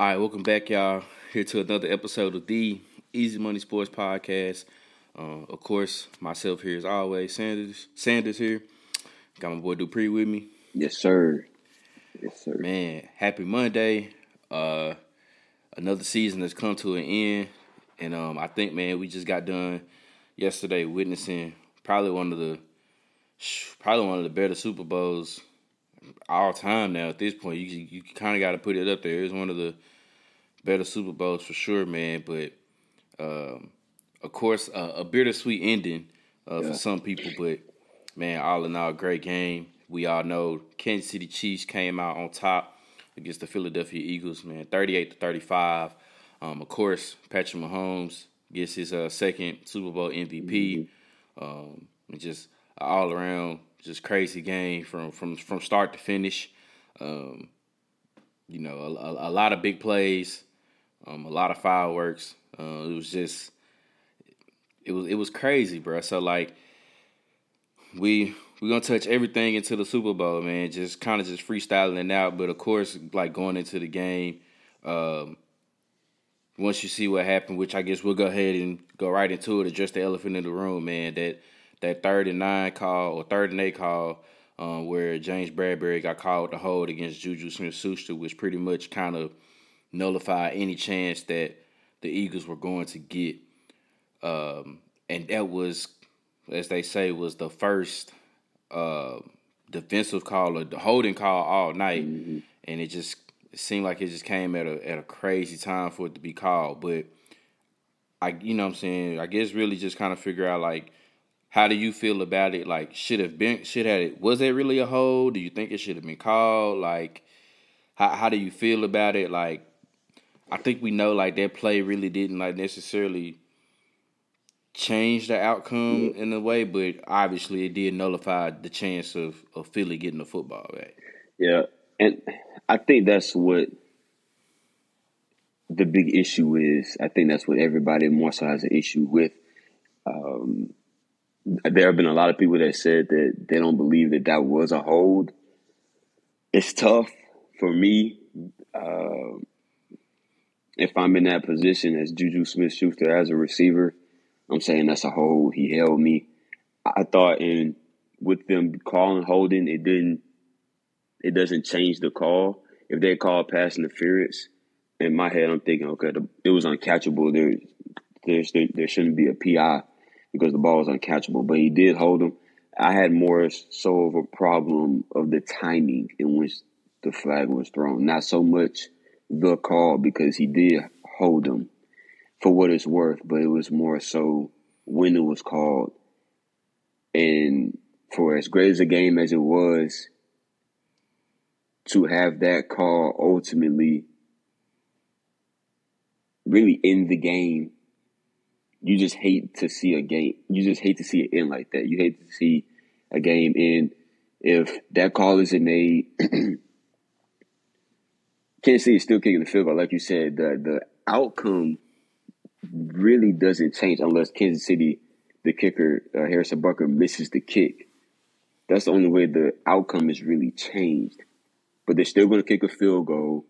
All right, welcome back, y'all. Here to another episode of the Easy Money Sports Podcast. Uh, of course, myself here as always, Sanders. Sanders here. Got my boy Dupree with me. Yes, sir. Yes, sir. Man, happy Monday. Uh, another season has come to an end, and um, I think, man, we just got done yesterday witnessing probably one of the probably one of the better Super Bowls all time now. At this point, you you kind of got to put it up there. It's one of the better Super Bowls for sure, man. But um, of course, uh, a bittersweet ending uh, yeah. for some people. But man, all in all, great game. We all know Kansas City Chiefs came out on top against the Philadelphia Eagles, man, thirty-eight to thirty-five. Um, of course, Patrick Mahomes gets his uh, second Super Bowl MVP. Mm-hmm. Um, just all around just crazy game from from from start to finish. Um, you know, a, a, lot of big plays, um, a lot of fireworks. Uh, it was just, it was it was crazy, bro. So like, we we gonna touch everything into the Super Bowl, man. Just kind of just freestyling it out, but of course, like going into the game. Um, once you see what happened, which I guess we'll go ahead and go right into it, address the elephant in the room, man. That that third and nine call or third and eight call um, where James Bradberry got called to hold against Juju Smith Schuster, which pretty much kind of nullified any chance that the Eagles were going to get. Um, and that was, as they say, was the first uh, defensive call or the holding call all night. Mm-hmm. And it just it seemed like it just came at a at a crazy time for it to be called. But I you know what I'm saying, I guess really just kind of figure out like how do you feel about it? Like, should have been, should have it, was it really a hold? Do you think it should have been called? Like, how, how do you feel about it? Like, I think we know, like, that play really didn't, like, necessarily change the outcome in a way, but obviously it did nullify the chance of, of Philly getting the football back. Yeah. And I think that's what the big issue is. I think that's what everybody more so has an issue with. Um, there have been a lot of people that said that they don't believe that that was a hold. It's tough for me. Uh, if I'm in that position as Juju Smith Schuster as a receiver, I'm saying that's a hold. He held me. I thought in with them calling holding, it didn't it doesn't change the call. If they call pass interference, in my head I'm thinking, okay, the, it was uncatchable. There, there's there, there shouldn't be a PI because the ball was uncatchable, but he did hold him. I had more so of a problem of the timing in which the flag was thrown, not so much the call because he did hold him for what it's worth, but it was more so when it was called. And for as great as a game as it was, to have that call ultimately really end the game you just hate to see a game. You just hate to see it end like that. You hate to see a game end if that call isn't made. Kansas City is still kicking the field goal, like you said. The the outcome really doesn't change unless Kansas City, the kicker uh, Harrison Butker, misses the kick. That's the only way the outcome is really changed. But they're still going to kick a field goal.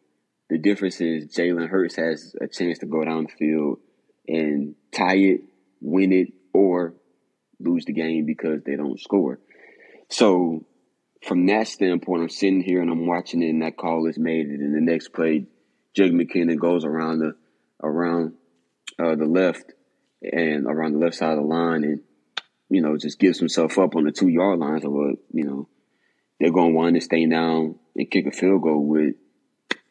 The difference is Jalen Hurts has a chance to go down the field and tie it, win it, or lose the game because they don't score. So from that standpoint, I'm sitting here and I'm watching it, and that call is made. And in the next play, Jerick McKinnon goes around the around uh, the left and around the left side of the line, and you know just gives himself up on the two yard line. So what you know they're going to want to stay down and kick a field goal with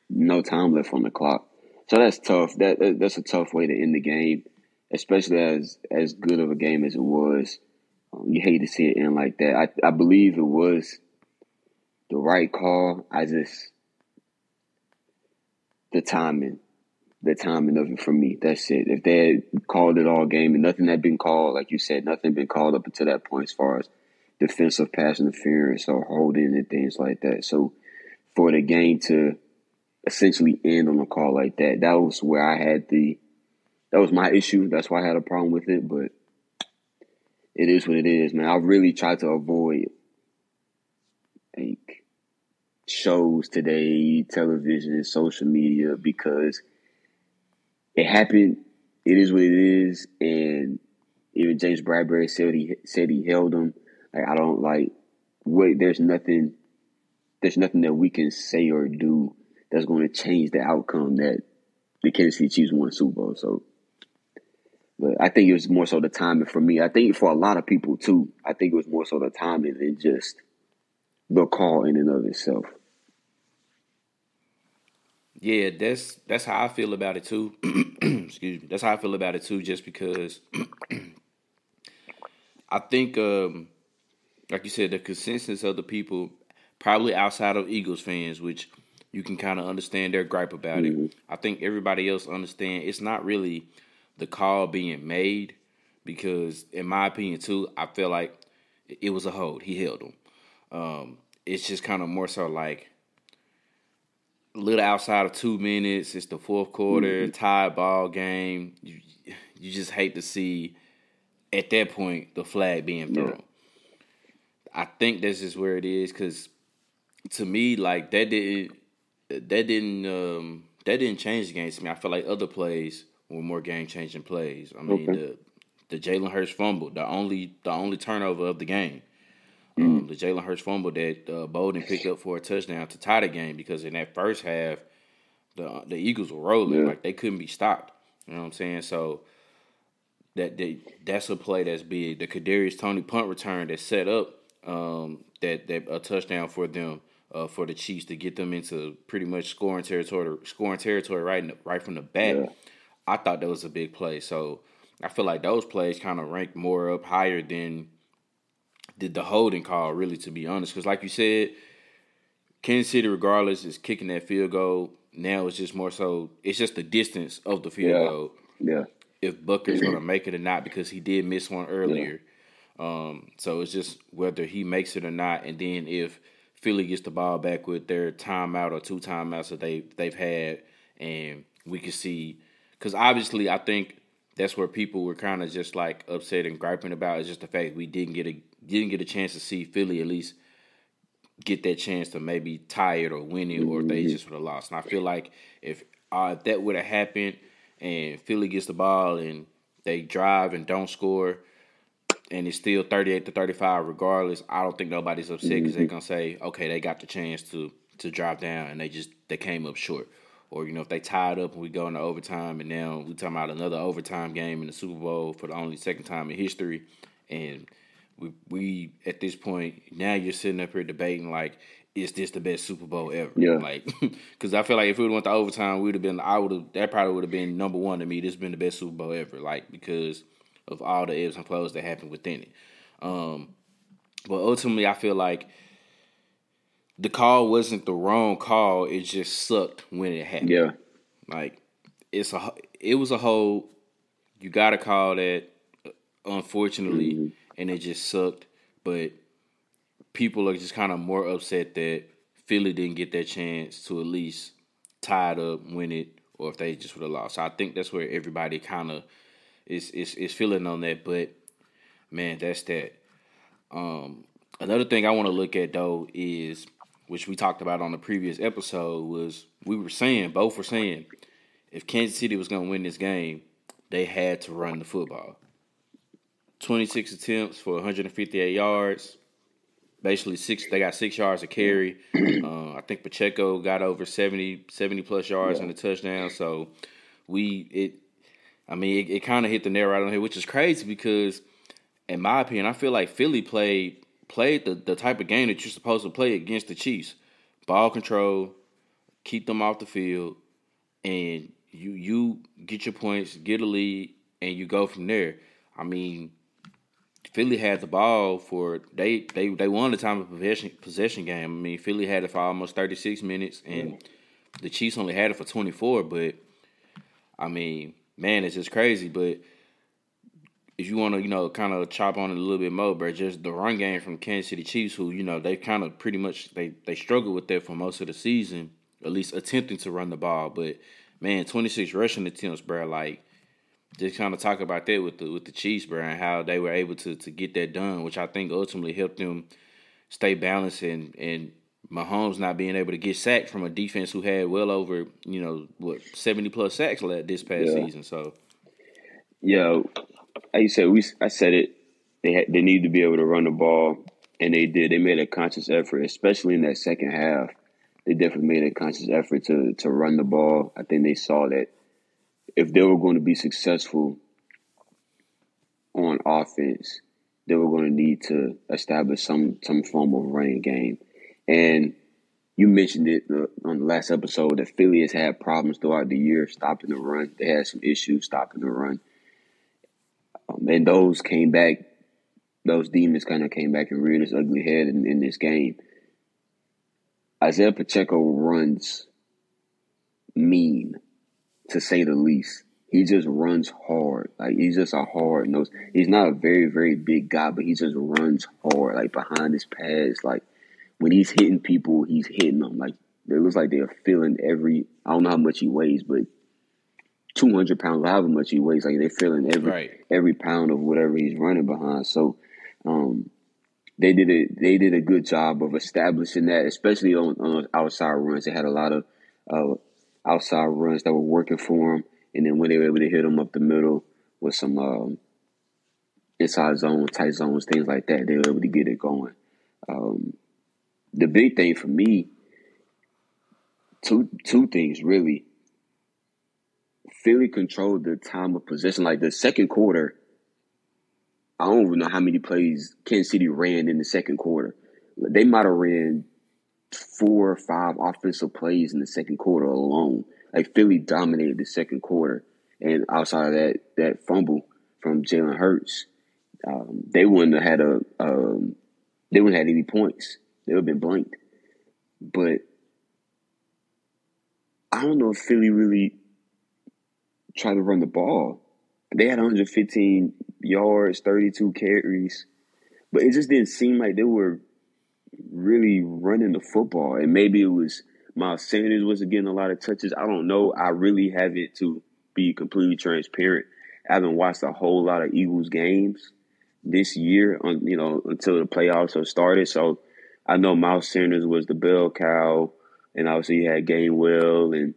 no time left on the clock. So that's tough. That that's a tough way to end the game, especially as as good of a game as it was. Um, you hate to see it end like that. I I believe it was the right call. I just the timing, the timing of it for me. That's it. If they had called it all game and nothing had been called, like you said, nothing had been called up until that point as far as defensive pass interference or holding and things like that. So for the game to essentially end on a call like that. That was where I had the that was my issue. That's why I had a problem with it, but it is what it is, man. I really tried to avoid like shows today, television, social media, because it happened. It is what it is, and even James Bradberry said he said he held him. Like I don't like. Wait, there's nothing. There's nothing that we can say or do that's going to change the outcome that the Kansas City Chiefs won Super Bowl. So, but I think it was more so the timing for me. I think for a lot of people too. I think it was more so the timing than just the call in and of itself. Yeah, that's that's how I feel about it too. Excuse me. That's how I feel about it too. Just because I think, um, like you said, the consensus of the people, probably outside of Eagles fans, which you can kind of understand their gripe about mm-hmm. it. I think everybody else understand it's not really the call being made because, in my opinion, too, I feel like it was a hold. He held him. Um, it's just kind of more so like a little outside of two minutes. It's the fourth quarter, mm-hmm. tied ball game. You, you just hate to see at that point the flag being thrown. Yeah. I think this is where it is because to me, like that didn't that didn't um, that didn't change the game to me. I feel like other plays were more game changing plays. I mean okay. the the Jalen Hurts fumble, the only the only turnover of the game. Um, mm-hmm. Um, the Jalen Hurts fumble that uh, Bolton picked up for a touchdown to tie the game because in that first half, the the Eagles were rolling yeah. like they couldn't be stopped. You know what I'm saying? So that they, that's a play that's big. The Kadarius Toney punt return that set up um, that that a touchdown for them uh, for the Chiefs to get them into pretty much scoring territory, scoring territory right the, right from the back. Yeah. I thought that was a big play. So I feel like those plays kind of rank more up higher than did the holding call. Really, to be honest, because like you said, Kansas City, regardless, is kicking that field goal. Now it's just more so. It's just the distance of the field yeah. goal. Yeah. If Butker's going to make it or not, because he did miss one earlier. Yeah. Um, so it's just whether he makes it or not, and then if Philly gets the ball back with their timeout or two timeouts that they they've had, and we can see because obviously I think that's where people were kind of just like upset and griping about is just the fact we didn't get a didn't get a chance to see Philly at least get that chance to maybe tie it or win it, or they mm-hmm. just would have lost. And I feel like if uh, if that would have happened and Philly gets the ball and they drive and don't score, and it's still 38 to 35 regardless, I don't think nobody's upset because mm-hmm. they're going to say, okay, they got the chance to to drop down and they just they came up short. Or, you know, if they tied up and we go into overtime and now we talking about another overtime game in the Super Bowl for the only second time in history and we we at this point now you're sitting up here debating like is this the best Super Bowl ever? Yeah. Like, because I feel like if we would went to overtime, we'd have been. I would have. That probably would have been number one to me. This has been the best Super Bowl ever. Like because of all the ebbs and flows that happen within it. Um, but ultimately, I feel like the call wasn't the wrong call. It just sucked when it happened. Yeah, like it's a it was a whole. You got to call that, unfortunately, mm-hmm. and it just sucked. But people are just kind of more upset that Philly didn't get that chance to at least tie it up, win it, or if they just would have lost. So I think that's where everybody kind of is is is feeling on that. But man, that's that. Um, another thing I want to look at though is which we talked about on the previous episode was we were saying both were saying if Kansas City was going to win this game, they had to run the football. 26 attempts for 158 yards. Basically, six. They got six yards of carry. Uh, I think Pacheco got over 70, 70 plus yards yeah. in the touchdown. So we it I mean, it, it kind of hit the nail right on here, which is crazy because, in my opinion, I feel like Philly played played the, the type of game that you're supposed to play against the Chiefs. Ball control, keep them off the field, and you you get your points, get a lead, and you go from there. I mean, Philly had the ball for they they they won the time of possession possession game. I mean, Philly had it for almost 36 minutes, and the Chiefs only had it for 24. But I mean, man, it's just crazy. But if you want to, you know, kind of chop on it a little bit more, bro, just the run game from Kansas City Chiefs, who you know they kind of pretty much they they struggled with that for most of the season, at least attempting to run the ball. But man, twenty six rushing attempts, bro, like just kind of talk about that with the with the Chiefs, bro, and how they were able to to get that done, which I think ultimately helped them stay balanced and and Mahomes not being able to get sacked from a defense who had well over you know what seventy plus sacks led this past yeah. season. So, yeah, like you said, we I said it. They had, they need to be able to run the ball, and they did. They made a conscious effort, especially in that second half. They definitely made a conscious effort to to run the ball. I think they saw that if they were going to be successful on offense, they were going to need to establish some some form of running game. And you mentioned it uh, on the last episode that Philly has had problems throughout the year stopping the run. They had some issues stopping the run, um, and those came back. Those demons kind of came back and reared its ugly head in, in this game. Isaiah Pacheco runs mean, to say the least. He just runs hard. Like he's just a hard nose. He's not a very, very big guy, but he just runs hard. Like behind his pads. Like when he's hitting people, he's hitting them. Like it looks like they're feeling every I don't know how much he weighs, but two hundred pounds, however much he weighs, like they're feeling every right. every pound of whatever he's running behind. So um, they did a they did a good job of establishing that, especially on, on outside runs. They had a lot of uh, outside runs that were working for him, and then when they were able to hit him up the middle with some um, inside zone, tight zones, things like that, they were able to get it going. Um, the big thing for me, two two things really. Philly controlled the time of possession. Like the second quarter, I don't even know how many plays Kansas City ran in the second quarter. They might have ran four or five offensive plays in the second quarter alone. Like Philly dominated the second quarter, and outside of that that fumble from Jalen Hurts, um, they wouldn't have had a um, they wouldn't have had any points. They would have been blanked. But I don't know if Philly really tried to run the ball. They had 115 yards, 32 carries, but it just didn't seem like they were really running the football. And maybe it was Miles Sanders was getting a lot of touches. I don't know. I really haven't to be completely transparent. I haven't watched a whole lot of Eagles games this year on you know until the playoffs have started. So I know Miles Sanders was the bell cow, and obviously you had Gainwell and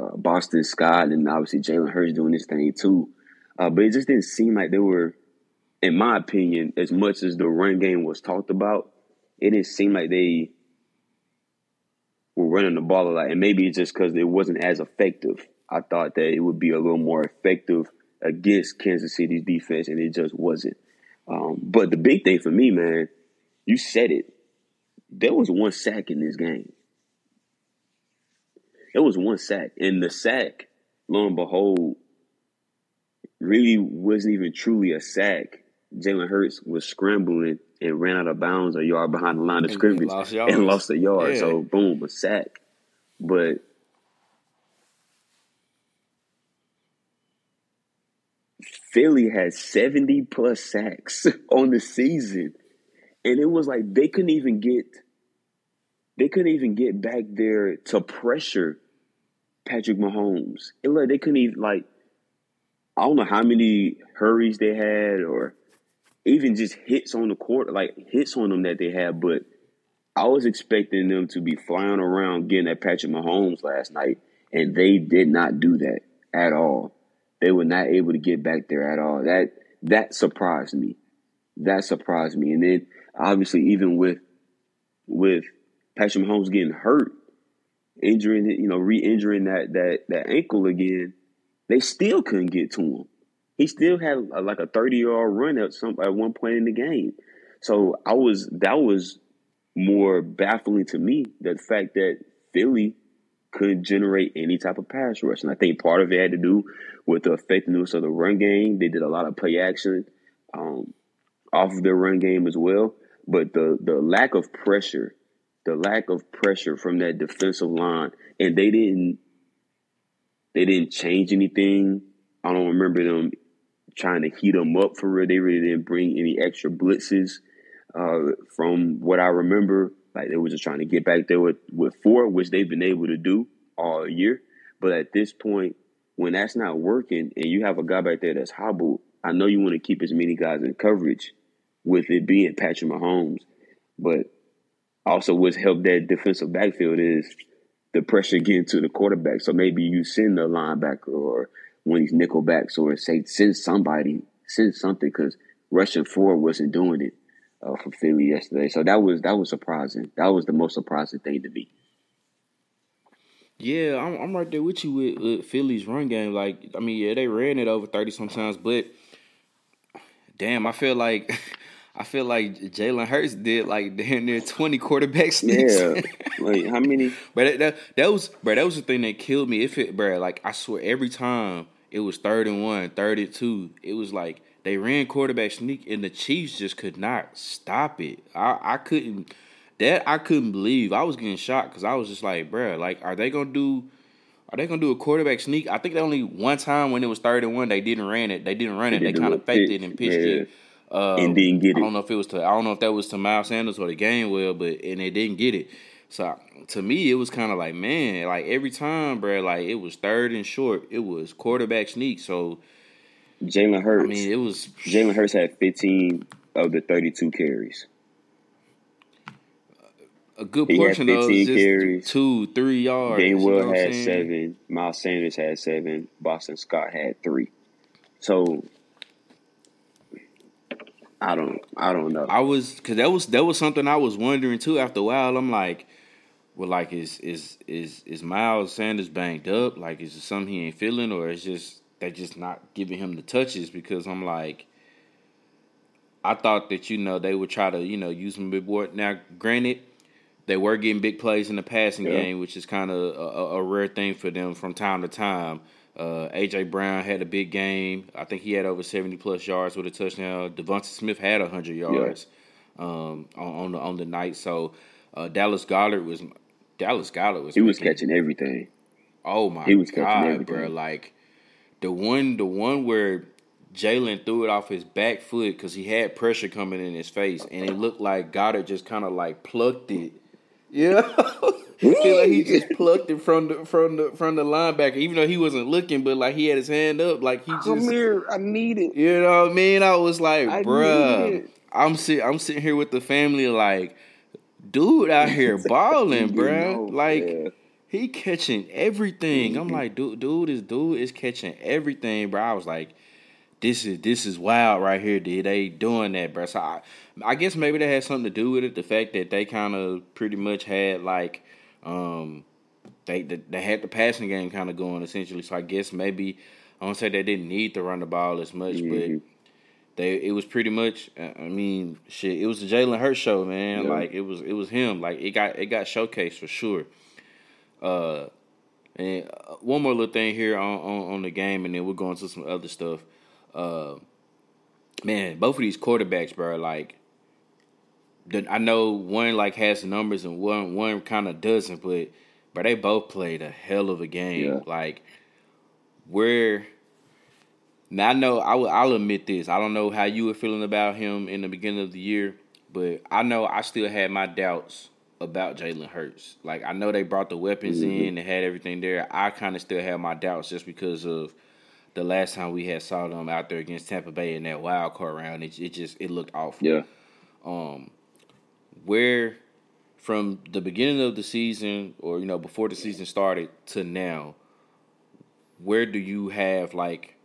uh, Boston Scott, and obviously Jalen Hurts doing this thing too. Uh, but it just didn't seem like they were, in my opinion, as much as the run game was talked about, it didn't seem like they were running the ball a lot. And maybe it's just because it wasn't as effective. I thought that it would be a little more effective against Kansas City's defense, and it just wasn't. Um, but the big thing for me, man, you said it. There was one sack in this game. There was one sack. And the sack, lo and behold, really wasn't even truly a sack. Jalen Hurts was scrambling and ran out of bounds a yard behind the line of scrimmage lost and lost a yard. Yeah. So boom, a sack. But Philly had 70 plus sacks on the season. And it was like they couldn't even get they couldn't even get back there to pressure Patrick Mahomes. Look, they couldn't even like I don't know how many hurries they had or even just hits on the court, like hits on them that they had, but I was expecting them to be flying around getting at Patrick Mahomes last night, and they did not do that at all. They were not able to get back there at all. That that surprised me. That surprised me. And then obviously even with with Patrick Mahomes getting hurt, injuring you know, re-injuring that that that ankle again, they still couldn't get to him. He still had a, like a 30 yard run at some at one point in the game. So I was that was more baffling to me the fact that Philly couldn't generate any type of pass rush. And I think part of it had to do with the effectiveness of the run game. They did a lot of play action um, off of their run game as well. But the the lack of pressure, the lack of pressure from that defensive line, and they didn't they didn't change anything. I don't remember them trying to heat them up for real. They really didn't bring any extra blitzes. Uh, from what I remember, like they were just trying to get back there with, with four, which they've been able to do all year. But at this point, when that's not working and you have a guy back there that's hobbled, I know you want to keep as many guys in coverage with it being Patrick Mahomes. But Also, what's helped that defensive backfield is the pressure getting to the quarterback. So maybe you send a linebacker or one of these nickel backs or say send somebody, send something because rushing forward wasn't doing it uh, for Philly yesterday. So that was that was surprising. That was the most surprising thing to me. Yeah, I'm, I'm right there with you with, with Philly's run game. Like, I mean, yeah, they ran it over thirty sometimes, but damn, I feel like I feel like Jalen Hurts did like damn near twenty quarterback sneaks. Yeah, like how many? but that, that, that was, bro, that was the thing that killed me. If it, bro, like I swear, every time it was third and one, third and two, it was like they ran quarterback sneak, and the Chiefs just could not stop it. I, I couldn't. That I couldn't believe. I was getting shocked because I was just like, bro, like, are they gonna do? Are they gonna do a quarterback sneak? I think the only one time when it was third and one, they didn't run it. They didn't run it. They, they kind of faked it and pitched yeah. it. Um, and didn't get it. I don't know if it was to. I don't know if that was to Miles Sanders or the Gainwell, but and they didn't get it. So to me, it was kind of like, man, like every time, bro, like it was third and short. It was quarterback sneak. So Jalen Hurts. I mean, it was Jalen Hurts had 15 of the 32 carries a good he portion of those carries. two, three yards. Gainwell you know had seven. Miles Sanders had seven. Boston Scott had three. So I don't, I don't know. I was because that was that was something I was wondering too. After a while, I'm like, well, like is is is is Miles Sanders banged up? Like is it something he ain't feeling, or is just they just not giving him the touches? Because I'm like. I thought that you know they would try to you know use him a bit more. Now, granted, they were getting big plays in the passing yeah. game, which is kind of a, a, rare thing for them from time to time. Uh, AJ Brown had a big game. I think he had over seventy plus yards with a touchdown. Devonta Smith had hundred yards yeah. um, on, on, the on the night. So uh, Dallas Goedert was Dallas Goedert was he was catching everything. Oh my he was god, bro! Like the one the one where Jalen threw it off his back foot because he had pressure coming in his face, and it looked like Goedert just kind of like plucked it yeah. feel like he just plucked it from the from the from the linebacker, even though he wasn't looking, but like he had his hand up, like he just come here, I need it. You know what I mean? I was like, I bruh, I'm sitting I'm sitting here with the family, like, dude out here balling, bruh. Know, like yeah. he catching everything. Mm-hmm. I'm like, dude, dude, this dude is catching everything, bro. I was like, this is this is wild right here. Did they doing that, bro? So I, I guess maybe that had something to do with it. The fact that they kind of pretty much had like, um, they they had the passing game kind of going essentially. So I guess maybe I don't say they didn't need to run the ball as much, mm-hmm. but they it was pretty much. Uh, I mean, shit, it was the Jalen Hurts show, man. Yeah. Like it was it was him. Like it got it got showcased for sure. Uh, and uh, one more little thing here on, on on the game, and then we're going to some other stuff uh, man, both of these quarterbacks, bro, like, the, I know one like has numbers and one one kind of doesn't, but but they both played a hell of a game. Yeah. Like, where now I know I will I'll admit this. I don't know how you were feeling about him in the beginning of the year, but I know I still had my doubts about Jalen Hurts. Like I know they brought the weapons mm-hmm. in and had everything there. I kind of still have my doubts just because of the last time we had saw them out there against Tampa Bay in that wild card round, it, it just it looked awful. Yeah. Um, where from the beginning of the season, or you know before the season started to now, where do you have like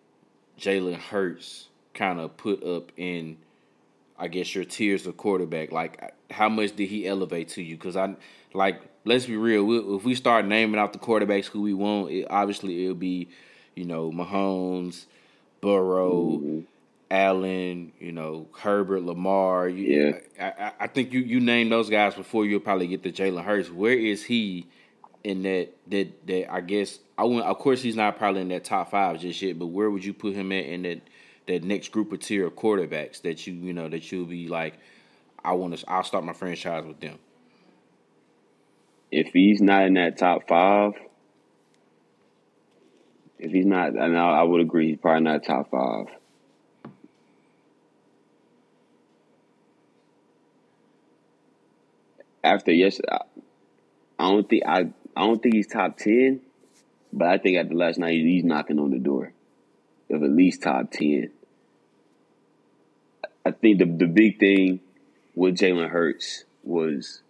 Jalen Hurts kind of put up in? I guess your tiers of quarterback. Like, how much did he elevate to you? Because I like, let's be real. If we start naming out the quarterbacks who we want, it, obviously it'll be you know, Mahomes, Burrow, mm-hmm. Allen, you know, Herbert, Lamar. You, yeah. I, I, think you you name those guys before you'll probably get to Jalen Hurts. Where is he in that that that I guess I wouldn't of course he's not probably in that top five just yet, but where would you put him at in that that next group of tier of quarterbacks that you you know that you'll be like, I want to I'll start my franchise with them. If he's not in that top five, if he's not, and I, I would agree, he's probably not top five. After yes, I, I don't think I I don't think he's top ten, but I think after last night he's knocking on the door of at least top ten. I think the the big thing with Jalen Hurts was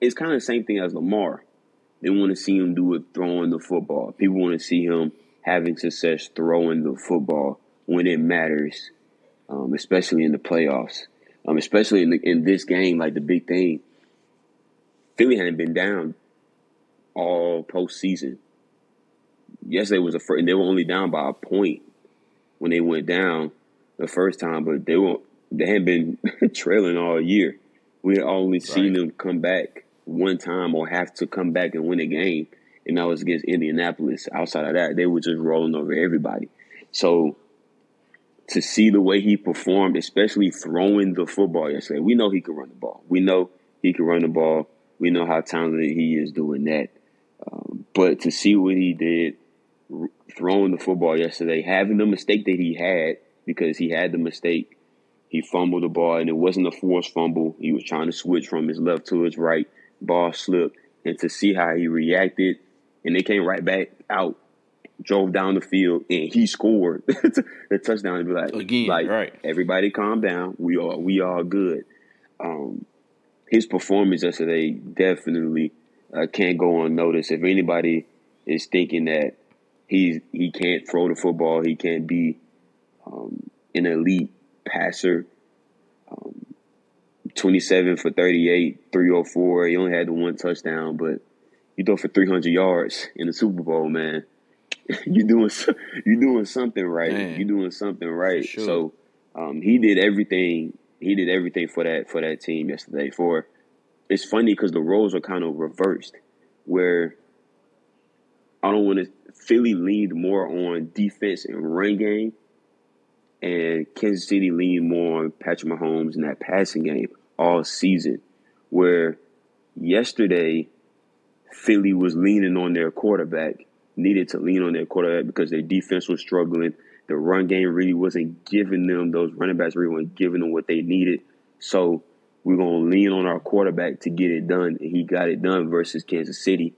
it's kind of the same thing as Lamar. They want to see him do it throwing the football. People want to see him having success throwing the football when it matters, um, especially in the playoffs. Um, especially in in this game, like the big thing, Philly hadn't been down all postseason. Yesterday was a first, they were only down by a point when they went down the first time, but they were they hadn't been trailing all year. We had only seen them come back one time or have to come back and win a game, and that was against Indianapolis. Outside of that, they were just rolling over everybody. So to see the way he performed, especially throwing the football yesterday, we know he can run the ball. We know he can run the ball. We know how talented he is doing that. Um, but to see what he did throwing the football yesterday, having the mistake that he had because he had the mistake, he fumbled the ball and it wasn't a forced fumble. He was trying to switch from his left to his right ball slipped, and to see how he reacted, and they came right back out, drove down the field, and he scored the touchdown. And be like, again, like, right? Everybody, calm down. We are we are good. Um, his performance yesterday definitely uh, can't go unnoticed. If anybody is thinking that he's he can't throw the football, he can't be um, an elite passer. Um, 27 for 38, 304. He only had the one touchdown, but you throw for 300 yards in the Super Bowl, man. you doing you doing something right. Man, you doing something right. Sure. So um, he did everything. He did everything for that for that team yesterday. For it's funny because the roles are kind of reversed, where I don't want to. Philly leaned more on defense and run game, and Kansas City leaned more on Patrick Mahomes in that passing game all season. Where yesterday, Philly was leaning on their quarterback, needed to lean on their quarterback because their defense was struggling. The run game really wasn't giving them, those running backs really weren't giving them what they needed. So we're to lean on our quarterback to get it done. And he got it done versus Kansas City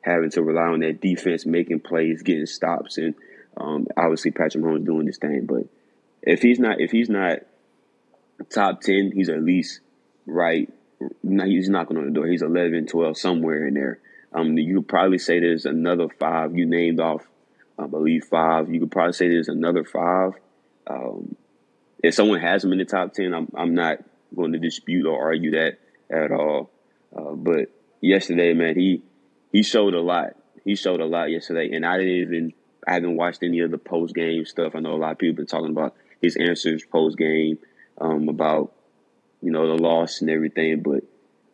having to rely on that defense, making plays, getting stops. And um, obviously Patrick Mahomes doing this thing. But if he's not, if he's not top 10, he's at least right. He's knocking on the door. He's 11, 12, somewhere in there. Um, you could probably say there's another five. You named off, I believe, five. You could probably say there's another five. Um, if someone has them in the top 10, I'm, I'm not going to dispute or argue that at all. Uh, but yesterday, man, he he showed a lot. He showed a lot yesterday, and I didn't even I haven't watched any of the post game stuff. I know a lot of people been talking about his answers post game um, about you know the loss and everything, but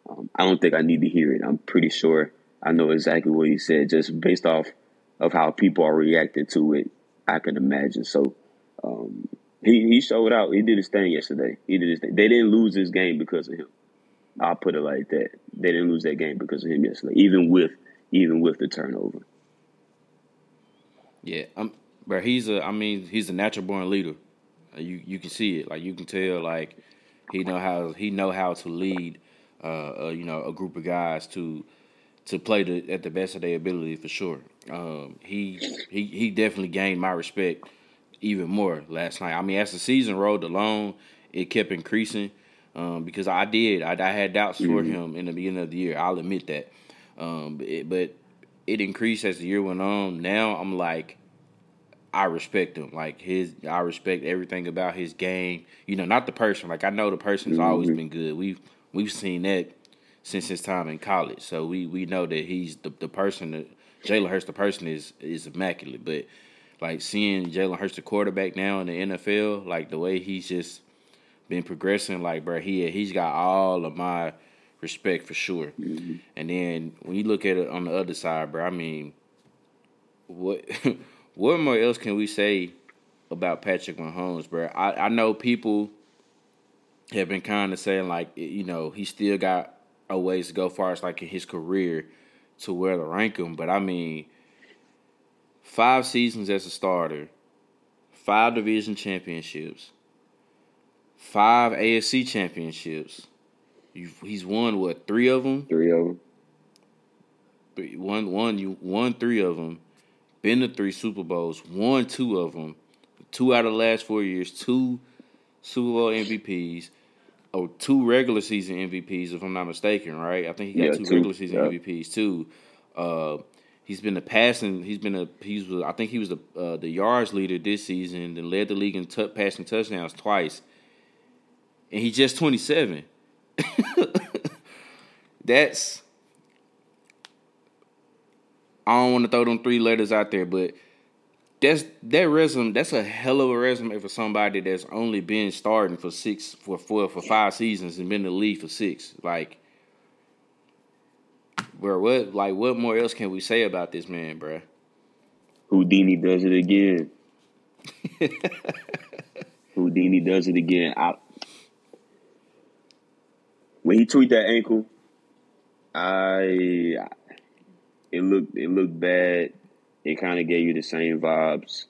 um, I don't think I need to hear it. I'm pretty sure I know exactly what he said, just based off of how people are reacting to it. I can imagine. So um, he he showed out. He did his thing yesterday. He did his thing. They didn't lose this game because of him. I'll put it like that. They didn't lose that game because of him yesterday, even with even with the turnover. Yeah, um, but he's a. I mean, he's a natural born leader. You you can see it. Like you can tell. Like he know how he know how to lead. Uh, uh, you know, a group of guys to to play the, at the best of their ability for sure. Um, he he he definitely gained my respect even more last night. I mean, as the season rolled along, it kept increasing um, because I did. I, I had doubts mm-hmm. for him in the beginning of the year. I'll admit that. Um, it, but it increased as the year went on. Now I'm like, I respect him. Like his, I respect everything about his game. You know, not the person. Like I know the person's mm-hmm. always been good. We've we've seen that since his time in college. So we we know that he's the the person that Jalen Hurts, the person is is immaculate. But like seeing Jalen Hurts, the quarterback now in the NFL, like the way he's just been progressing, like bro, he he's got all of my respect for sure. Mm-hmm. And then when you look at it on the other side, bro, I mean, what what more else can we say about Patrick Mahomes, bro? I I know people have been kind of saying like you know he still got a ways to go far as like in his career to where to rank him, but I mean five seasons as a starter, five division championships, five AFC championships. he's won what three of them? Three of them. Three, one, one, you won three of them. Been to three Super Bowls. Won two of them. Two out of the last four years. Two Super Bowl MVPs. Oh two regular season MVPs if I'm not mistaken, right? I think he got Yeah, two, two, regular season yeah. MVPs too. Uh, he's been a passing. He's been a he's I think he was the uh, the yards leader this season. and led the league in t- passing touchdowns twice, and he's just 27. That's I don't want to throw them three letters out there, but that's that resume. That's a hell of a resume for somebody that's only been starting for six, for four, for five seasons and been in the league for six. Like, bro, what, like, what more else can we say about this man, bro? Houdini does it again. Houdini does it again. I, when he tweaked that ankle, I it looked it looked bad. It kind of gave you the same vibes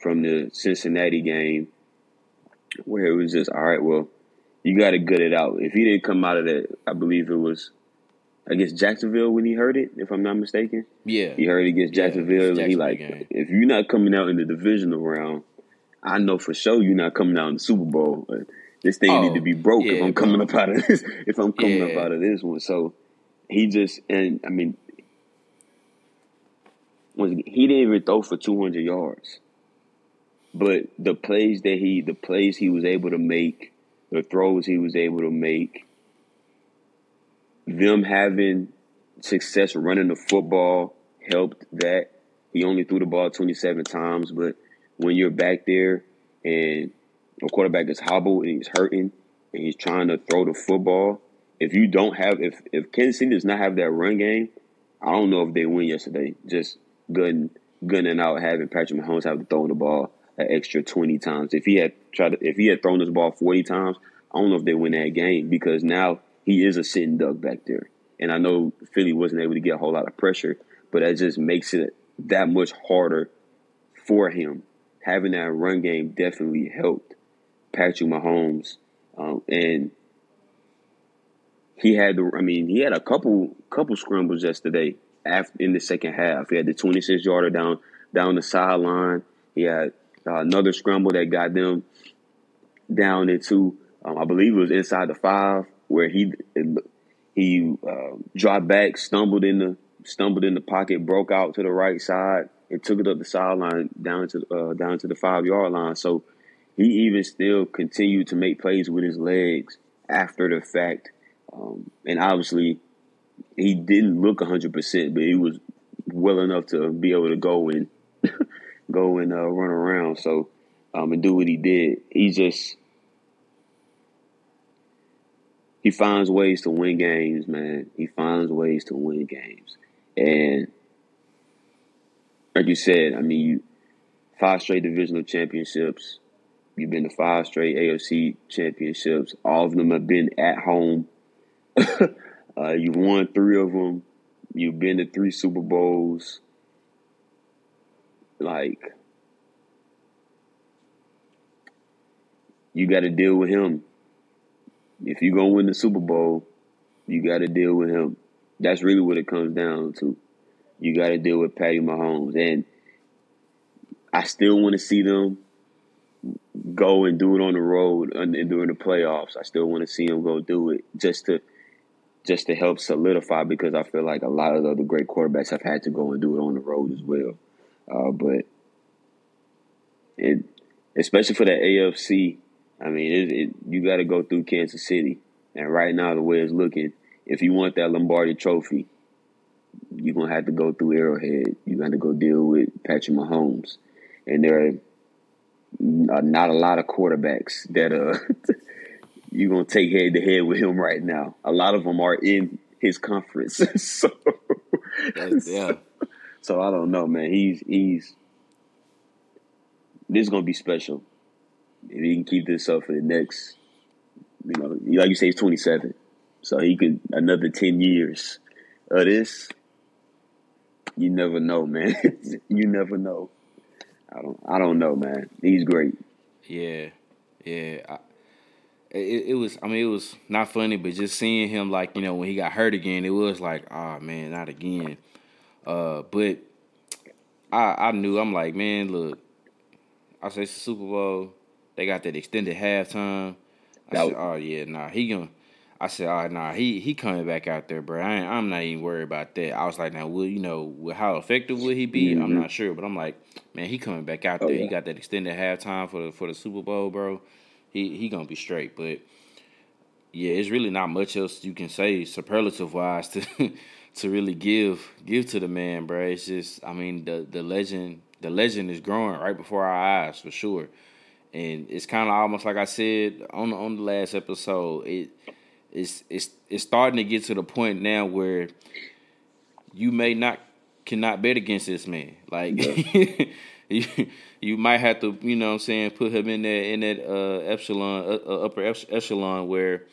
from the Cincinnati game, where it was just all right. Well, you got to gut it out. If he didn't come out of that, I believe it was, I guess Jacksonville when he heard it, if I'm not mistaken. Yeah, He heard it against Yeah, Jacksonville, it's and he Jacksonville like, game. if you're not coming out in the divisional round, I know for sure you're not coming out in the Super Bowl. Uh, this thing Oh, need to oh, be broke if I'm coming bro. up out of this. If I'm coming up out of this one, so he just and I mean, again, he didn't even throw for 200 yards, but the plays that he, the plays he was able to make, the throws he was able to make, them having success running the football helped that. He only threw the ball 27 times, but when you're back there and a quarterback is hobbled and he's hurting and he's trying to throw the football, if you don't have, if, if Kansas City does not have that run game, I don't know if they win yesterday. Just gunning, gunning out, having Patrick Mahomes have to throw the ball an extra 20 times. If he had tried to, if he had thrown this ball 40 times, I don't know if they win that game because now he is a sitting duck back there. And I know Philly wasn't able to get a whole lot of pressure, but that just makes it that much harder for him. Having that run game definitely helped Patrick Mahomes. Um, and he had the, I mean, he had a couple couple scrambles yesterday after in the second half. He had the 26 yarder down down the sideline. He had uh, another scramble that got them down into, um, I believe it was inside the five, where he he uh, dropped back, stumbled in the stumbled in the pocket, broke out to the right side, and took it up the sideline down to uh, down to the five yard line. So he even still continued to make plays with his legs after the fact. Um, and obviously, he didn't look 100%, but he was well enough to be able to go and go and uh, run around. So, um, and do what he did. He just he finds ways to win games, man. He finds ways to win games, and like you said, I mean, you, five straight divisional championships. You've been to five straight AFC championships. All of them have been at home. uh, you've won three of them. You've been to three Super Bowls. Like, you got to deal with him. If you're going to win the Super Bowl, you got to deal with him. That's really what it comes down to. You got to deal with Patty Mahomes. And I still want to see them go and do it on the road and during the playoffs. I still want to see them go do it just to just to help solidify because I feel like a lot of the other great quarterbacks have had to go and do it on the road as well. Uh, but it, especially for the AFC, I mean, it, it, you got to go through Kansas City, and right now the way it's looking, if you want that Lombardi Trophy, you're gonna have to go through Arrowhead. You got to go deal with Patrick Mahomes, and there are uh, not a lot of quarterbacks that uh you're gonna take head to head with him right now. A lot of them are in his conference, so That's, yeah. so I don't know, man. He's he's this is gonna be special if he can keep this up for the next, you know, like you say, he's 27, so he could another 10 years of this. You never know, man. you never know. I don't. I don't know, man. He's great. Yeah, yeah. I, it, it was. I mean, it was not funny, but just seeing him like you know when he got hurt again, it was like, oh man, not again. Uh, but I I knew I'm like, man, look, I say it's the Super Bowl. They got that extended halftime. I said, "Oh yeah, nah, he gonna." I said, "Oh nah, he he coming back out there, bro. I am not even worried about that." I was like, "Now, will you know how effective will he be? Mm-hmm. I'm not sure, but I'm like, man, he coming back out oh, there. Yeah. He got that extended halftime for the for the Super Bowl, bro. He he gonna be straight, but." Yeah, it's really not much else you can say superlative wise to to really give give to the man, bro. It's just, I mean, the the legend the legend is growing right before our eyes for sure, and it's kind of almost like I said on the, on the last episode. It it's it's it's starting to get to the point now where you may not cannot bet against this man. Like yeah. you you might have to, you know what I'm saying, put him in that in that uh, epsilon uh, uh upper echelon where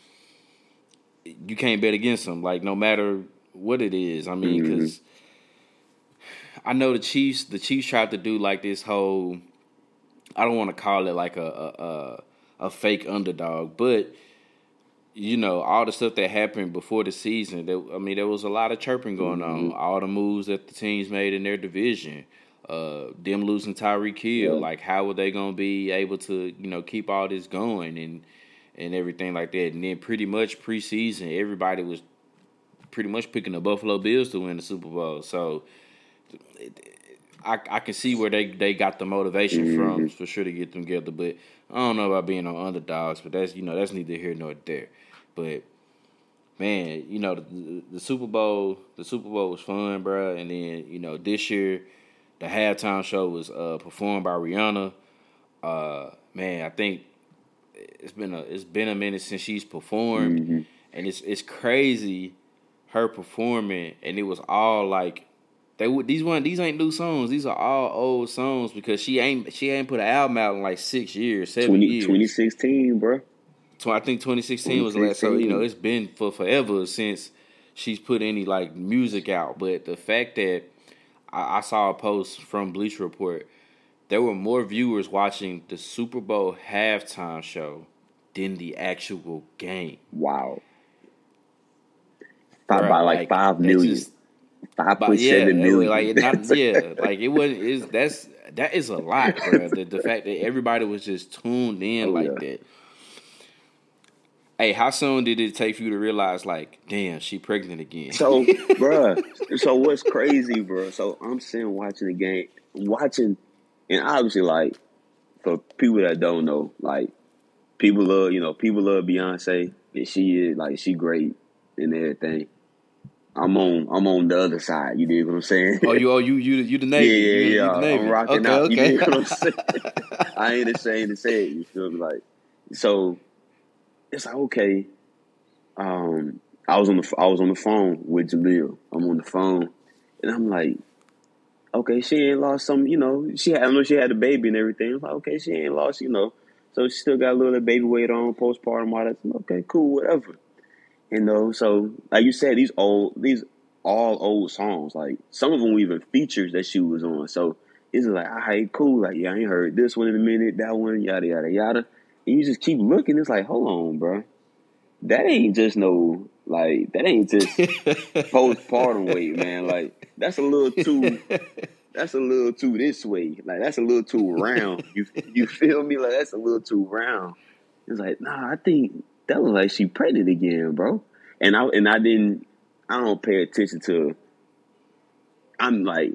you can't bet against him. Like no matter what it is. I mean, because mm-hmm. I know the Chiefs. The Chiefs tried to do like this whole. I don't want to call it like a a, a, a fake underdog, but you know all the stuff that happened before the season. There, I mean, there was a lot of chirping going mm-hmm. on. All the moves that the teams made in their division. Uh, them losing Tyreek Hill, yeah. like how were they gonna be able to, you know, keep all this going and and everything like that? And then pretty much preseason, everybody was pretty much picking the Buffalo Bills to win the Super Bowl. So I I can see where they, they got the motivation mm-hmm. from for sure to get them together. But I don't know about being on underdogs, but that's you know that's neither here nor there. But man, you know the, the Super Bowl the Super Bowl was fun, bro. And then you know this year the halftime show was uh, performed by Rihanna. Uh, man, I think it's been a it's been a minute since she's performed, mm-hmm. and it's it's crazy her performing, and it was all like they would these one these ain't new songs. These are all old songs because she ain't she ain't put an album out in like six years, seven 20, years. 2016, bro. So I think 2016 was the last. So you know it's been for forever since she's put any like music out. But the fact that I, I saw a post from Bleacher Report, there were more viewers watching the Super Bowl halftime show than the actual game. Wow by, by like, like five million. Just, Five point yeah, seven million. Like not, yeah, like it wasn't. Is that's that is a lot, bro. the, the fact that everybody was just tuned in oh, like yeah. that. Hey, how soon did it take for you to realize, like, damn, she pregnant again? So, bro, so what's crazy, bro? So I'm sitting watching the game, watching, and obviously, like, for people that don't know, like, people love, you know, people love Beyonce, and she is like, she great and everything. I'm on I'm on the other side. You dig what I'm saying? Oh, you oh you you you the Navy. Yeah, yeah, yeah. I'm rocking okay, out. Okay. You dig what I'm saying? I ain't ashamed to say it. You feel me? Like so, it's like okay. Um, I was on the I was on the phone with Jaleel. I'm on the phone, and I'm like, okay, she ain't lost some. You know, she had, I know she had a baby and everything. I'm like, okay, she ain't lost. You know, so she still got a little baby weight on, postpartum, all that. Okay, cool, whatever. You know, so like you said, these old these all old songs. Like some of them even features that she was on. So it's like, all right, cool. Like, yeah, I ain't heard this one in a minute, that one, yada yada yada. And you just keep looking. It's like, hold on, bro. That ain't just no like that ain't just postpartum weight, man. Like that's a little too. That's a little too this way. Like that's a little too round. You you feel me? Like that's a little too round. It's like, nah, I think that was like she pregnant again, bro. And I and I didn't I don't pay attention to I'm like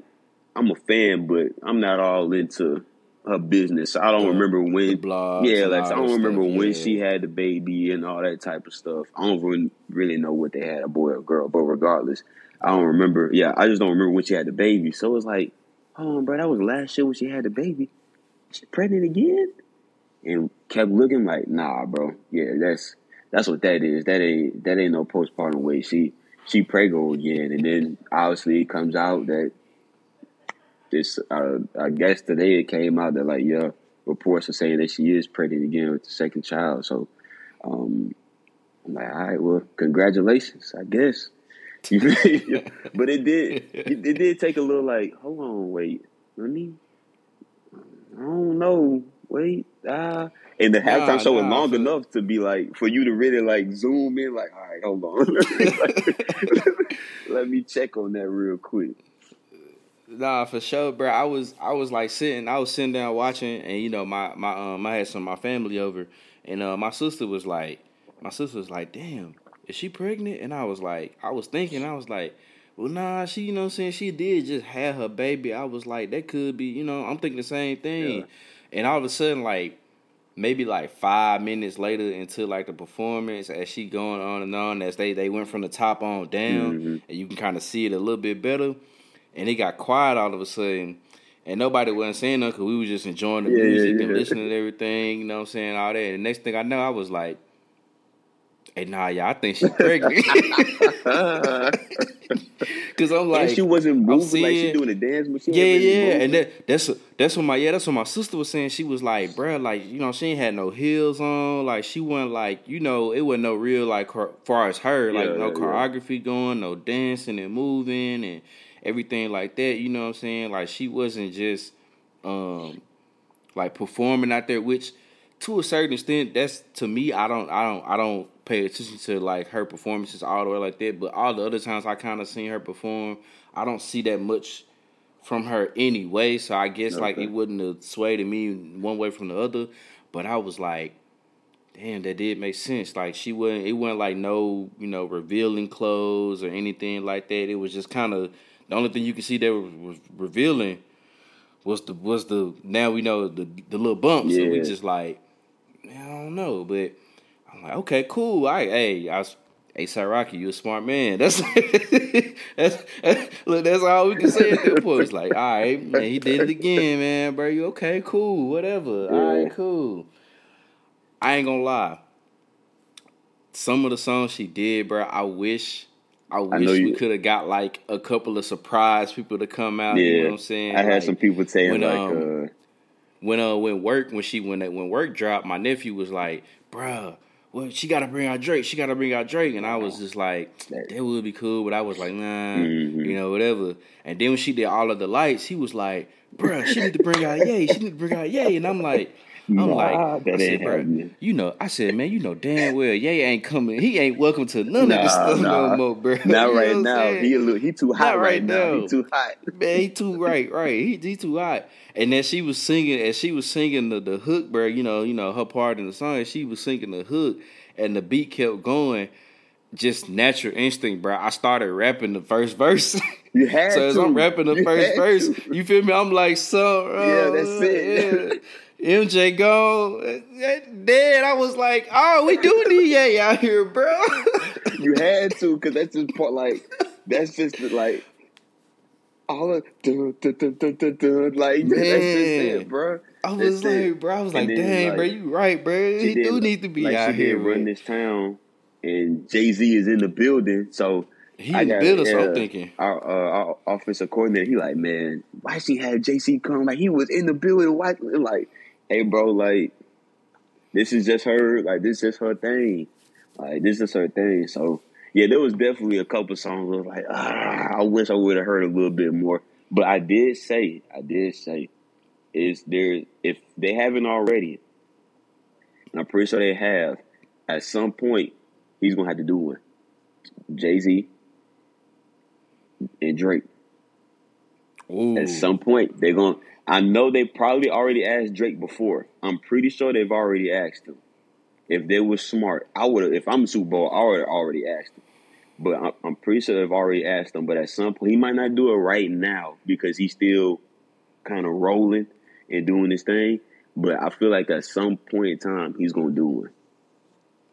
I'm a fan, but I'm not all into her business. I don't remember when Yeah, like I don't remember stuff, when yeah. she had the baby and all that type of stuff. I don't really, really know what they had, a boy or girl, but regardless, I don't remember. Yeah, I just don't remember when she had the baby. So it's like, oh, bro, that was last year when she had the baby. She pregnant again? And kept looking like, nah, bro. Yeah, that's that's what that is. That ain't that ain't no postpartum weight. She she prego again, and then obviously it comes out that this. Uh, I guess today it came out that like yeah, reports are saying that she is pregnant again with the second child. So um, I'm like, all right, well, congratulations, I guess. but it did it, it did take a little like, hold on, wait, let me. I don't know. Wait, ah. And the halftime nah, show was long enough to be like for you to really like zoom in, like, all right, hold on. let me check on that real quick. Nah, for sure, bro. I was I was like sitting, I was sitting down watching, and you know my my um I had some of my family over, and uh my sister was like, my sister was like, damn, is she pregnant? And I was like, I was thinking, I was like, well, nah, she, you know what I'm saying? She did just have her baby. I was like, that could be, you know, I'm thinking the same thing. Yeah. And all of a sudden, like, maybe like five minutes later into like the performance, as she going on and on, as they, they went from the top on down, Mhm. and you can kind of see it a little bit better. And it got quiet all of a sudden. And nobody wasn't saying nothing because we were just enjoying the Yeah, yeah, music and listening to everything, you know what I'm saying, all that. And next thing I know, I was like, hey, nah, yeah, I think she's pregnant. Because I'm like, and she wasn't moving like she doing a dance, but she yeah, yeah, moving. and that, that's that's what my yeah, that's what my sister was saying. She was like, bruh, like you know, she ain't had no heels on, like she wasn't like you know, it wasn't no real like chor- far as her, like Yeah, no yeah. choreography going, no dancing and moving and everything like that. You know what I'm saying? Like she wasn't just um like performing out there, which to a certain extent, that's to me, I don't, I don't, I don't pay attention to like her performances all the way like that. But all the other times I kind of seen her perform, I don't see that much from her anyway. So I guess like it wouldn't have swayed me one way from the other. But I was like, damn, that did make sense. Like she wasn't, it wasn't like no, you know, revealing clothes or anything like that. It was just kind of the only thing you could see that was, was revealing was the was the now we know the the little bumps. So we Yeah. just like, man, I don't know, but I'm like, okay, cool. I hey, I. Hey, Rocky, you a smart man. That's that's look. That's all we can say at that point. It's like, all right, man, he did it again, man, bro. You okay? Cool, whatever. All Yeah. right, cool. I ain't gonna lie. Some of the songs she did, bro, I wish, I wish know we could have got like a couple of surprise people to come out. You know what I'm saying? I had Like, some people saying when, like, um, uh, when uh when work when she when that when work dropped, my nephew was like, "Bruh, well she got to bring out Drake. She got to bring out Drake." And I was just like, "That would be cool," but I was like, "Nah, Mhm. you know, whatever." And then when she did all of the lights, he was like, "Bruh, she need to bring out Ye. She need to bring out Ye." And I'm like. I'm Nah, like, uh, that I said, bro, happening." you know, I said, man, you know damn well, Ye ain't coming. He ain't welcome to none of this stuff nah. no more, bro. not You know right now. He a little, he too hot right, right now. now. He too hot. Man, he too right, right. He he too hot. And then she was singing, and she was singing the, the hook, bro. You know, you know her part in the song. She was singing the hook, and the beat kept going. Just natural instinct, bro. I started rapping the first verse. You had so as to. I'm rapping the You first verse, to. you feel me? I'm like, so Yeah, that's uh, it. yeah. MJ go. dead. I was like, oh, we do need Ye out here, bro. You had to, because that's just part like that's just like all of dun, dun, dun, dun, dun, dun, like that's just it, bro. I was That's it. like, bro, I was like, then, dang, like, bro, you right, bro. He did, do need to be like, out she did here. run this town, and Jay Z is in the building, so. He I in the got- building, so yeah, I'm thinking, our, uh, our offensive coordinator, he like, man, why she had Jay Z come? Like he was in the building. Why? Like, hey, bro, like this is just her. Like this is her thing. Like this is her thing. So yeah, there was definitely a couple songs I was like, ah, I wish I would have heard a little bit more. But I did say, I did say, is there if they haven't already, and I'm pretty sure they have, at some point he's gonna have to do one. Jay Z and Drake. ooh, At some point, they're going. to I know they probably already asked Drake before. I'm pretty sure they've already asked him. If they were smart, I would. If I'm Super Bowl, I would have already asked him. But I'm, I'm pretty sure they've already asked him. But at some point, he might not do it right now because he's still kind of rolling and doing his thing. But I feel like at some point in time, he's going to do it.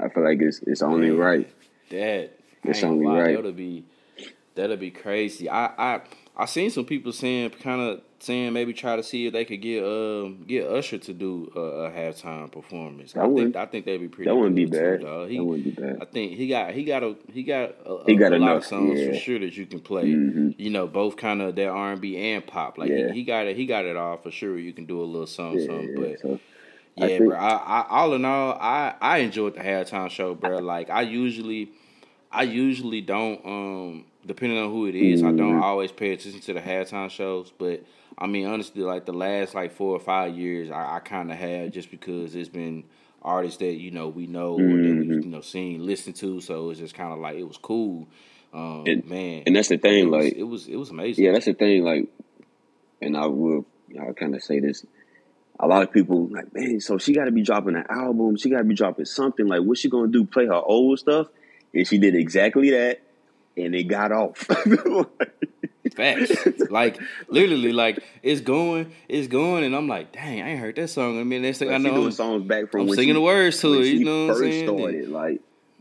I feel like it's it's only Man. right. that It's only lie, right. That'll be that'll be crazy. I I I seen some people saying kind of saying maybe try to see if they could get um get Usher to do a, a halftime performance. That I think I think that'd be pretty. That wouldn't be good too, bad. dog. He, That wouldn't be bad. I think he got he got a he got a, He got a lot of songs for sure that you can play. Mhm. You know, both kind of that R and B and pop. Like Yeah. he, he got it he got it all for sure. You can do a little something, Yeah, something. But so yeah, I bro. I, I all in all, I I enjoyed the halftime show, bro. Like I usually, I usually don't. Um, depending on who it is, I don't Mhm. always pay attention to the halftime shows. But I mean, honestly, like the last like four or five years, I, I kind of have just because it's been artists that you know we know or that we Mhm. you know seen, listen to. So it's just kind of like it was cool. Um, And- man, and that's the thing, it was, like it was it was amazing. Yeah, that's the thing. Like and I will I kind of say this. A lot of people like, man, so she got to be dropping an album. She got to be dropping something. Like, what's she gonna do? Play her old stuff? And she did exactly that, and it got off. Facts. like literally, like it's going, it's going, and I'm like, dang, I ain't heard that song. I mean, next thing like, I know, doing songs back from I'm when singing she, the words to it. You know what I'm first saying? started. Like,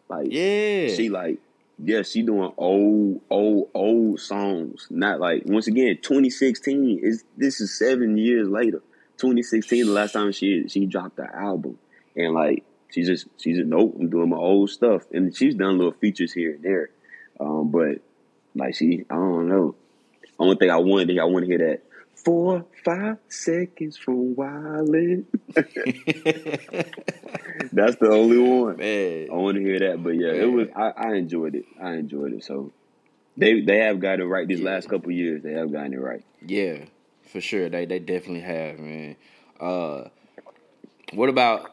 like Yeah. she like yeah, she doing old, old, old songs. Not like once again, 2016 is this is seven years later. 2016, the last time she she dropped the album, and like she just she just nope, I'm doing my old stuff, and she's done little features here and there, um, but like she, I don't know. Only thing I want, I want to hear that four five seconds from Wildin'. That's the only one. Man. I want to hear that, but yeah, it was. I, I enjoyed it. I enjoyed it. So they they have got it right these Yeah. last couple years. They have gotten it right. Yeah, for sure. They they definitely have, man. Uh, what about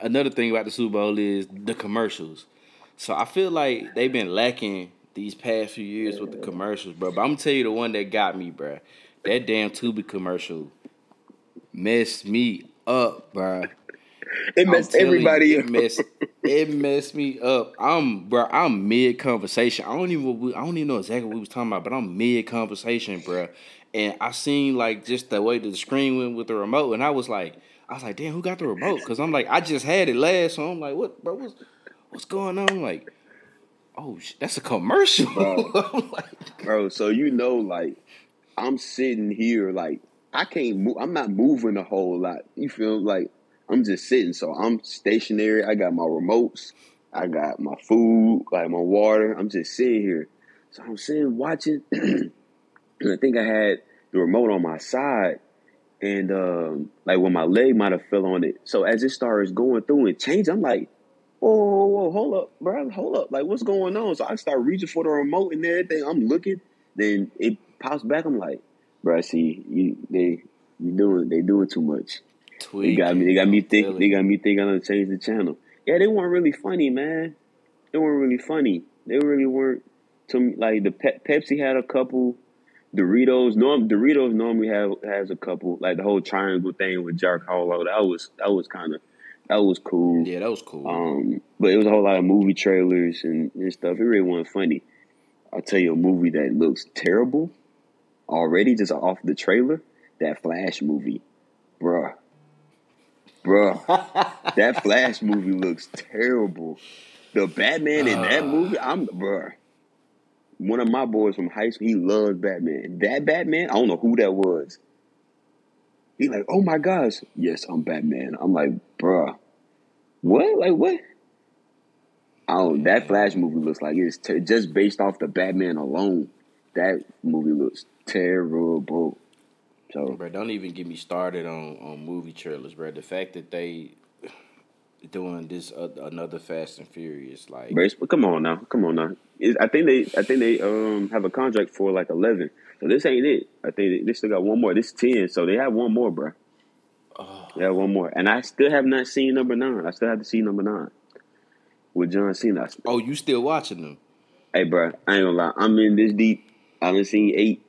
another thing about the Super Bowl is the commercials. So I feel like they've been lacking these past few years with the commercials, bro. But I'm gonna tell you the one that got me, bro. That damn Tubi commercial messed me up, bro. It messed everybody you, up. It messed, it messed me up. I'm bro. I'm mid conversation. I don't even. I don't even know exactly what we was talking about, but I'm mid conversation, bro. And I seen like just the way the screen went with the remote, and I was like, I was like, damn, who got the remote? Because I'm like, I just had it last, so I'm like, what, bro? What's what's going on? Like, oh, that's a commercial. Bro. Like, bro. So you know, like I'm sitting here, like I can't move. I'm not moving a whole lot. You feel like I'm just sitting. So I'm stationary. I got my remotes. I got my food, like my water. I'm just sitting here. So I'm sitting watching, and I think I had the remote on my side, and um, like when my leg might have fell on it. So as it starts going through and change, I'm like, whoa, whoa, whoa, hold up, bro, hold up, like what's going on? So I start reaching for the remote and everything. I'm looking, then it pops back. I'm like, bro, see, you they you doing they doing too much. They got me. They got me think. Tweaking. They got me thinking I'm gonna change the channel. Yeah, they weren't really funny, man. They weren't really funny. They really weren't. To me, like the Pe- Pepsi had a couple. Doritos, norm Doritos normally have has a couple. Like the whole triangle thing with Jack Harlow. That was that was kind of that was cool. Yeah, that was cool. Um, but it was a whole lot of movie trailers and, and stuff. It really wasn't funny. I'll tell you a movie that looks terrible already just off the trailer. That Flash movie, bruh, bruh. that Flash movie looks terrible. The Batman in that Ah. movie, I'm bruh. One of my boys from high school, he loves Batman. That Batman, I don't know who that was. He like, oh my gosh, yes, I'm Batman. I'm like, bruh, what? Like what? Oh, that Flash movie looks like it's ter- just based off the Batman alone. That movie looks terrible. So Bro, don't even get me started on, on movie trailers, bro. The fact that they doing this uh, another Fast and Furious, like but come on now, come on now. It, I think they, I think they um have a contract for like eleven. So this ain't it. I think they, still got one more. This is ten, so they have one more, bro. oh, They have one more, and I still have not seen number nine. I still have to see number nine with John Cena. Oh, you still watching them? Hey, bro, I ain't gonna lie. I'm in this deep. I haven't seen eight.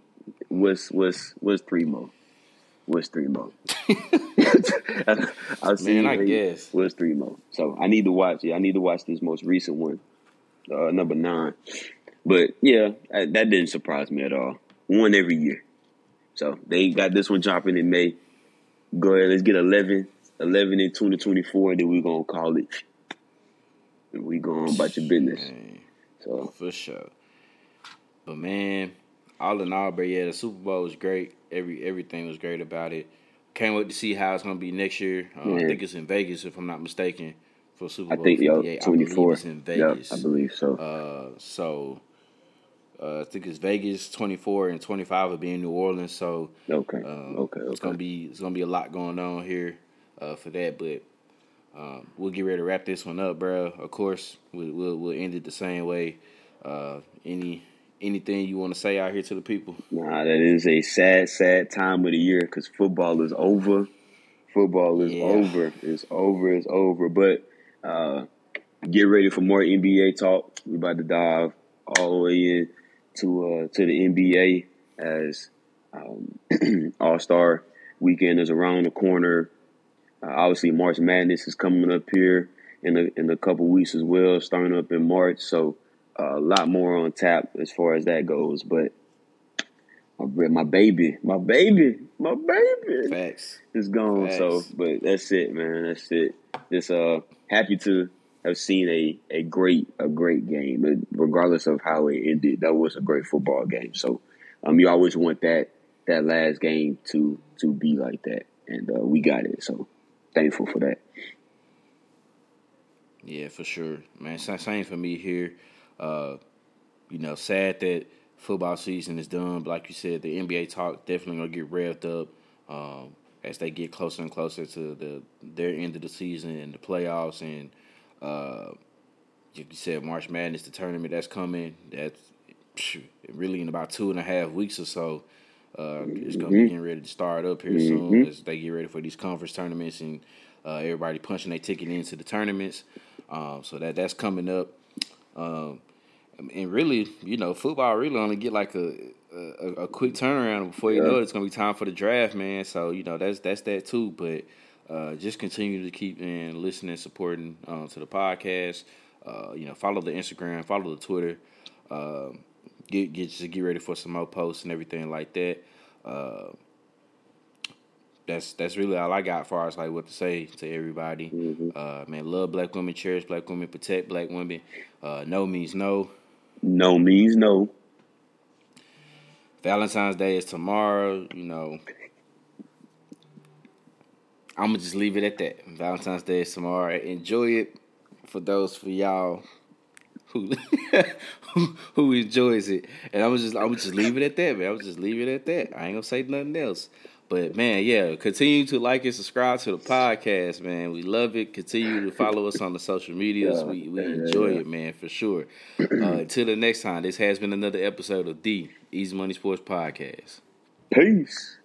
What's what's what's three more? What's three more? I've seen Man, I eight. guess. What's three more? So I need to watch. Yeah, I need to watch this most recent one, uh, number nine. But yeah, I, that didn't surprise me at all. One every year. So they got this one dropping in May. Go ahead, let's get 11, 11 in 2024, and then we're gonna call it. And we go on about your business. Man, So for sure. But man, all in all, bro, yeah, the Super Bowl was great. Every everything was great about it. Can't wait to see how it's gonna be next year. Uh, I think it's in Vegas, if I'm not mistaken, for Super I Bowl think yo 58. I believe it's in Vegas. I believe so. Uh, so uh, I think it's Vegas 24 and 25 will be in New Orleans. So okay, um, okay, it's gonna be it's gonna be a lot going on here uh, for that. But um, we'll get ready to wrap this one up, bro. Of course, we'll we'll, we'll end it the same way. Uh, any anything you want to say out here to the people? Nah, that is a sad, sad time of the year because football is over. Football is Yeah. over. It's over. It's over. But uh, get ready for more NBA talk. We're about to dive all the way in to uh, to the NBA as Um, All Star weekend is around the corner. Uh, obviously, March Madness is coming up here in a, in a couple weeks as well, starting up in March. So uh, a lot more on tap as far as that goes. But my my baby, my baby, my baby, Facts. is gone. Facts. So, but that's it, man. That's it. Just uh, happy to have seen a a great a great game, but regardless of how it ended, that was a great football game. So, um, you always want that that last game to to be like that, and uh, we got it. So, thankful for that. Yeah, for sure, man. Same for me here. Uh, you know, sad that football season is done. But like you said, the NBA talk definitely gonna get revved up um, as they get closer and closer to the their end of the season and the playoffs. And uh, you said, March Madness, the tournament that's coming. That's really in about two and a half weeks or so. Uh, it's gonna be getting ready to start up here soon as they get ready for these conference tournaments and uh, everybody punching their ticket into the tournaments. Um, so that that's coming up. Um, and really, you know, football really only get like a a, a quick turnaround before you Yeah. know it, it's gonna be time for the draft, man. So you know that's that's that too. But uh, just continue to keep and listening, supporting uh, to the podcast. Uh, you know, follow the Instagram, follow the Twitter. Um, get get just get ready for some more posts and everything like that. Uh, that's that's really all I got as far as like what to say to everybody. Uh, man, love black women, cherish black women, protect black women. Uh, no means no. No means no. Valentine's Day is tomorrow. You know, I'm gonna just leave it at that. Valentine's Day is tomorrow. Enjoy it for those for y'all who who, who enjoys it. And I'm just I'm just leave it at that, man. I'm just leave it at that. I ain't gonna say nothing else. But man, yeah, continue to like and subscribe to the podcast, man. We love it. Continue to follow us on the social medias. We we Yeah, yeah, enjoy yeah. it, man, for sure. Uh, until the next time, this has been another episode of the Easy Money Sports Podcast. Peace.